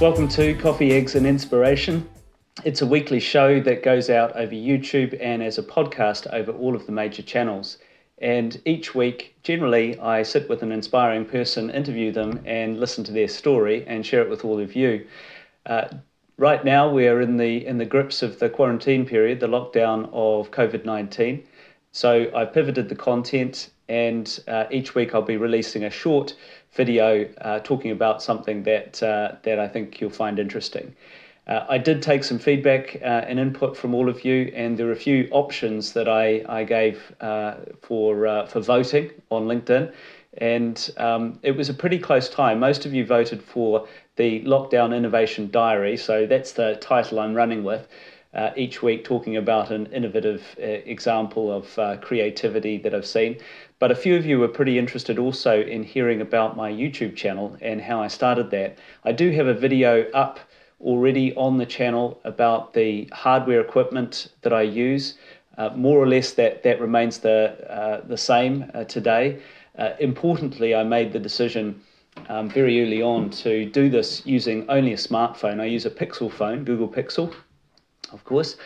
Welcome to Coffee, Eggs and Inspiration. It's a weekly show that goes out over YouTube and as a podcast over all of the major channels. And each week, generally, I sit with an inspiring person, interview them, and listen to their story and share it with all of you. Uh, right now, we are in the in the grips of the quarantine period, the lockdown of COVID nineteen. So I've pivoted the content, and uh, each week I'll be releasing a short video uh, talking about something that uh, that I think you'll find interesting. Uh, I did take some feedback uh, and input from all of you, and there are a few options that I, I gave uh, for, for voting on LinkedIn. And um, it was a pretty close tie. Most of you voted for the Lockdown Innovation Diary, so that's the title I'm running with. Uh, each week, talking about an innovative uh, example of creativity that I've seen. But a few of you were pretty interested also in hearing about my YouTube channel and how I started that. I do have a video up already on the channel about the hardware equipment that I use. Uh, more or less, that, that remains the, uh, the same uh, today. Uh, importantly, I made the decision um, very early on to do this using only a smartphone. I use a Pixel phone, Google Pixel, of course,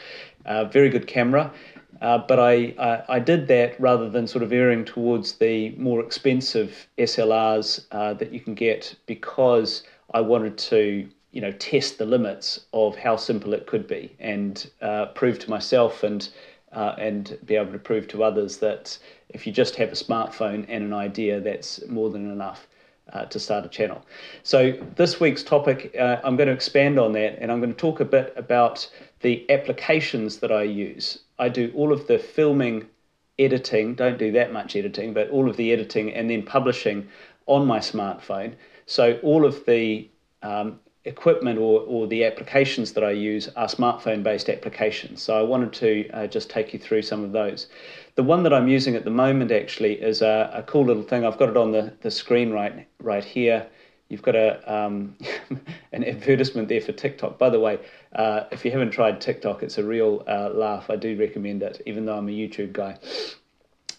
uh, very good camera. Uh, but I, I, I, did that rather than sort of erring towards the more expensive SLRs uh, that you can get because I wanted to you know test the limits of how simple it could be and uh, prove to myself and uh, and be able to prove to others that if you just have a smartphone and an idea, that's more than enough. Uh, to start a channel. So, this week's topic, uh, I'm going to expand on that and I'm going to talk a bit about the applications that I use. I do all of the filming, editing, don't do that much editing, but all of the editing and then publishing on my smartphone. So, all of the um, equipment or, or the applications that I use are smartphone based applications. So I wanted to uh, just take you through some of those. The one that I'm using at the moment actually is a, a cool little thing. I've got it on the, the screen right, right here. You've got a um, an advertisement there for TikTok. By the way, uh, if you haven't tried TikTok, it's a real uh, laugh. I do recommend it, even though I'm a YouTube guy.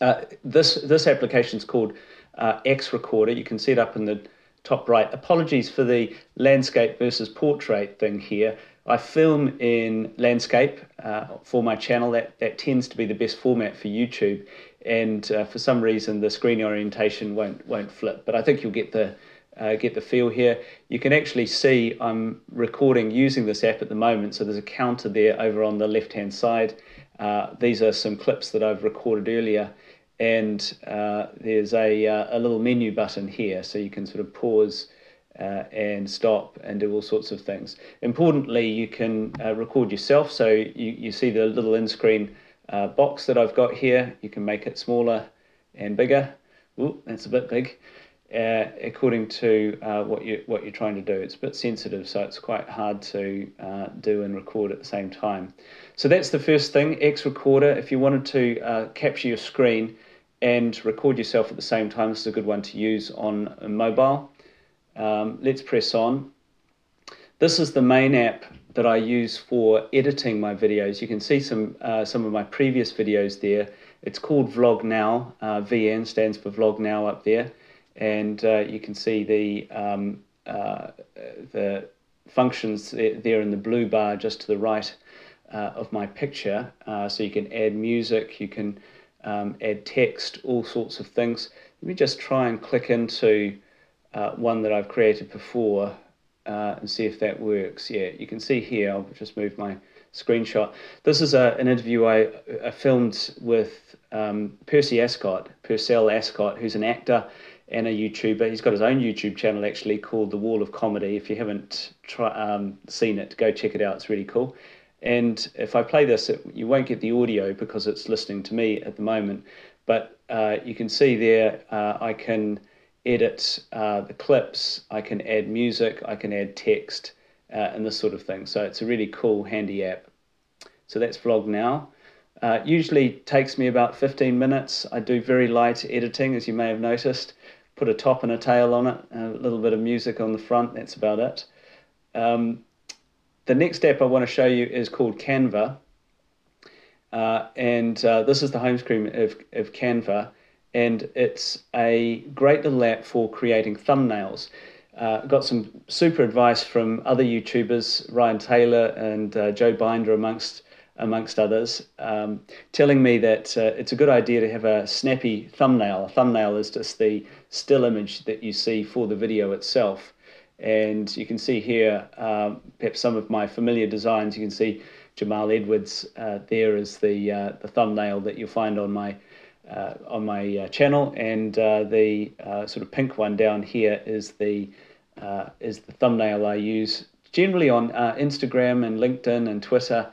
Uh, this this application is called uh, X Recorder. You can see it up in the top right. Apologies for the landscape versus portrait thing here. I film in landscape uh, for my channel. That, that tends to be the best format for YouTube. And uh, for some reason, the screen orientation won't won't flip. But I think you'll get the uh, get the feel here. You can actually see I'm recording using this app at the moment. So there's a counter there over on the left hand side. Uh, these are some clips that I've recorded earlier and uh, there's a, uh, a little menu button here so you can sort of pause uh, and stop and do all sorts of things. Importantly, you can uh, record yourself, so you, you see the little in-screen uh, box that I've got here. You can make it smaller and bigger. Ooh, that's a bit big. Uh, according to what you what you're trying to do, it's a bit sensitive, so it's quite hard to do and record at the same time. So that's the first thing. X Recorder. If you wanted to capture your screen, and record yourself at the same time. This is a good one to use on mobile. Um, let's press on. This is the main app that I use for editing my videos. You can see some uh, some of my previous videos there. It's called Vlog Now. Uh, VN stands for Vlog Now up there, and uh, you can see the um, uh, the functions there in the blue bar just to the right uh, of my picture. Uh, so you can add music. You can um, add text, all sorts of things. Let me just try and click into uh, one that I've created before uh, and see if that works. Yeah, you can see here, I'll just move my screenshot. This is a, an interview I, I filmed with um, Percy Ascott, Percelle Ascott, who's an actor and a YouTuber. He's got his own YouTube channel actually called The Wall of Comedy. If you haven't try, um, seen it, go check it out. It's really cool. And if I play this, it, you won't get the audio because it's listening to me at the moment. But uh, you can see there, uh, I can edit uh, the clips, I can add music, I can add text, uh, and this sort of thing. So it's a really cool, handy app. So that's Vlog Now. Uh, usually takes me about 15 minutes. I do very light editing, as you may have noticed. Put a top and a tail on it, a little bit of music on the front. That's about it. Um, the next step I want to show you is called Canva. Uh, and uh, this is the home screen of, of Canva. And it's a great little app for creating thumbnails. uh, got some super advice from other YouTubers, Ryan Taylor and uh, Joe Binder, amongst amongst others, um, telling me that uh, it's a good idea to have a snappy thumbnail. A thumbnail is just the still image that you see for the video itself. And you can see here um, perhaps some of my familiar designs. You can see Jamal Edwards uh, there is the uh, the thumbnail that you'll find on my uh, on my uh, channel, and uh, the sort of pink one down here is the is the thumbnail I use generally on Instagram and LinkedIn and Twitter.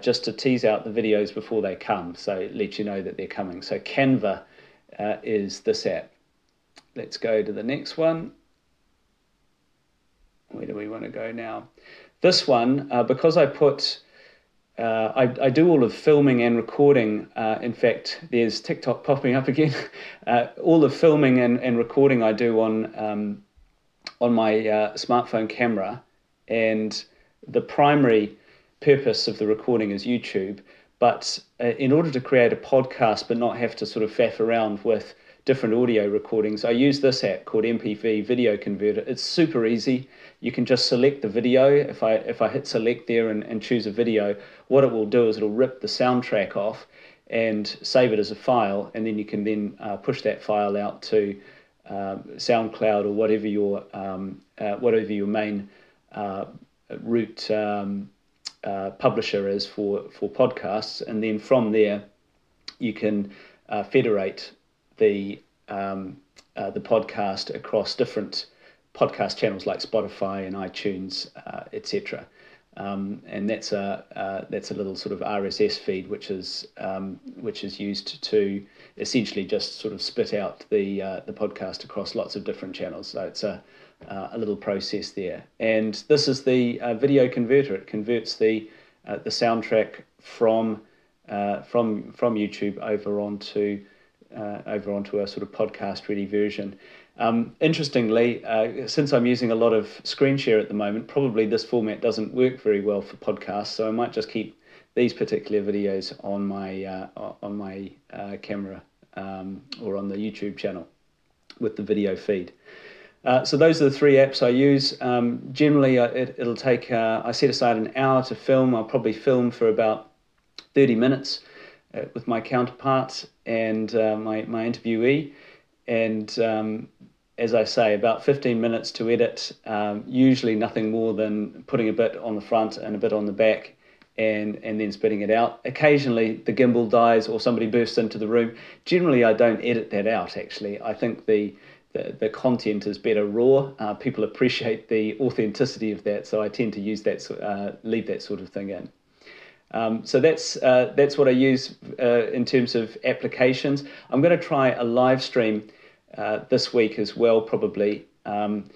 just to tease out the videos before they come, so let you know that they're coming. So Canva is this app. Let's go to the next one. Where do we want to go now? This one, uh, because I put, uh, I, I, do all of filming and recording. Uh, in fact, there's TikTok popping up again. Uh, all the filming and, and recording I do on um, on my uh, smartphone camera, and the primary purpose of the recording is YouTube. But uh, in order to create a podcast, but not have to sort of faff around with different audio recordings. I use this app called MPV Video Converter. It's super easy. You can just select the video. If I if I hit select there and, and choose a video, what it will do is it'll rip the soundtrack off and save it as a file, and then you can then uh, push that file out to uh, SoundCloud or whatever your um, uh, whatever your main uh, um, uh, publisher is for for podcasts, and then from there you can uh, federate the um, uh, the podcast across different podcast channels like Spotify and iTunes, uh, etc. Um, and that's a uh, that's a little sort of RSS feed, which is um, which is used to essentially just sort of spit out the uh, the podcast across lots of different channels. So it's a uh, a little process there. And this is the uh, video converter. It converts the the soundtrack from from from YouTube over onto uh, over onto a sort of podcast ready version. Um, interestingly, uh, since I'm using a lot of screen share at the moment, probably this format doesn't work very well for podcasts, so I might just keep these particular videos on my uh, on my uh, camera um, or on the YouTube channel with the video feed. Uh, so those are the three apps I use. Um, generally, uh, it, will take uh, I set aside an hour to film. I'll probably film for about 30 minutes with my counterpart and my, my interviewee. And um, as I say, about 15 minutes to edit, um, usually nothing more than putting a bit on the front and a bit on the back and, and then spitting it out. Occasionally the gimbal dies or somebody bursts into the room. Generally, I don't edit that out actually. I think the, the, the content is better raw. Uh, people appreciate the authenticity of that, so I tend to use that, uh, leave that sort of thing in. Um, so that's uh, that's what I use uh, in terms of applications. I'm going to try a live stream uh, this week as well, probably. Um,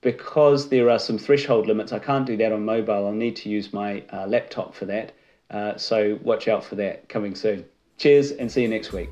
because there are some threshold limits, I can't do that on mobile. I'll need to use my uh, laptop for that. Uh, so watch out for that coming soon. Cheers and see you next week.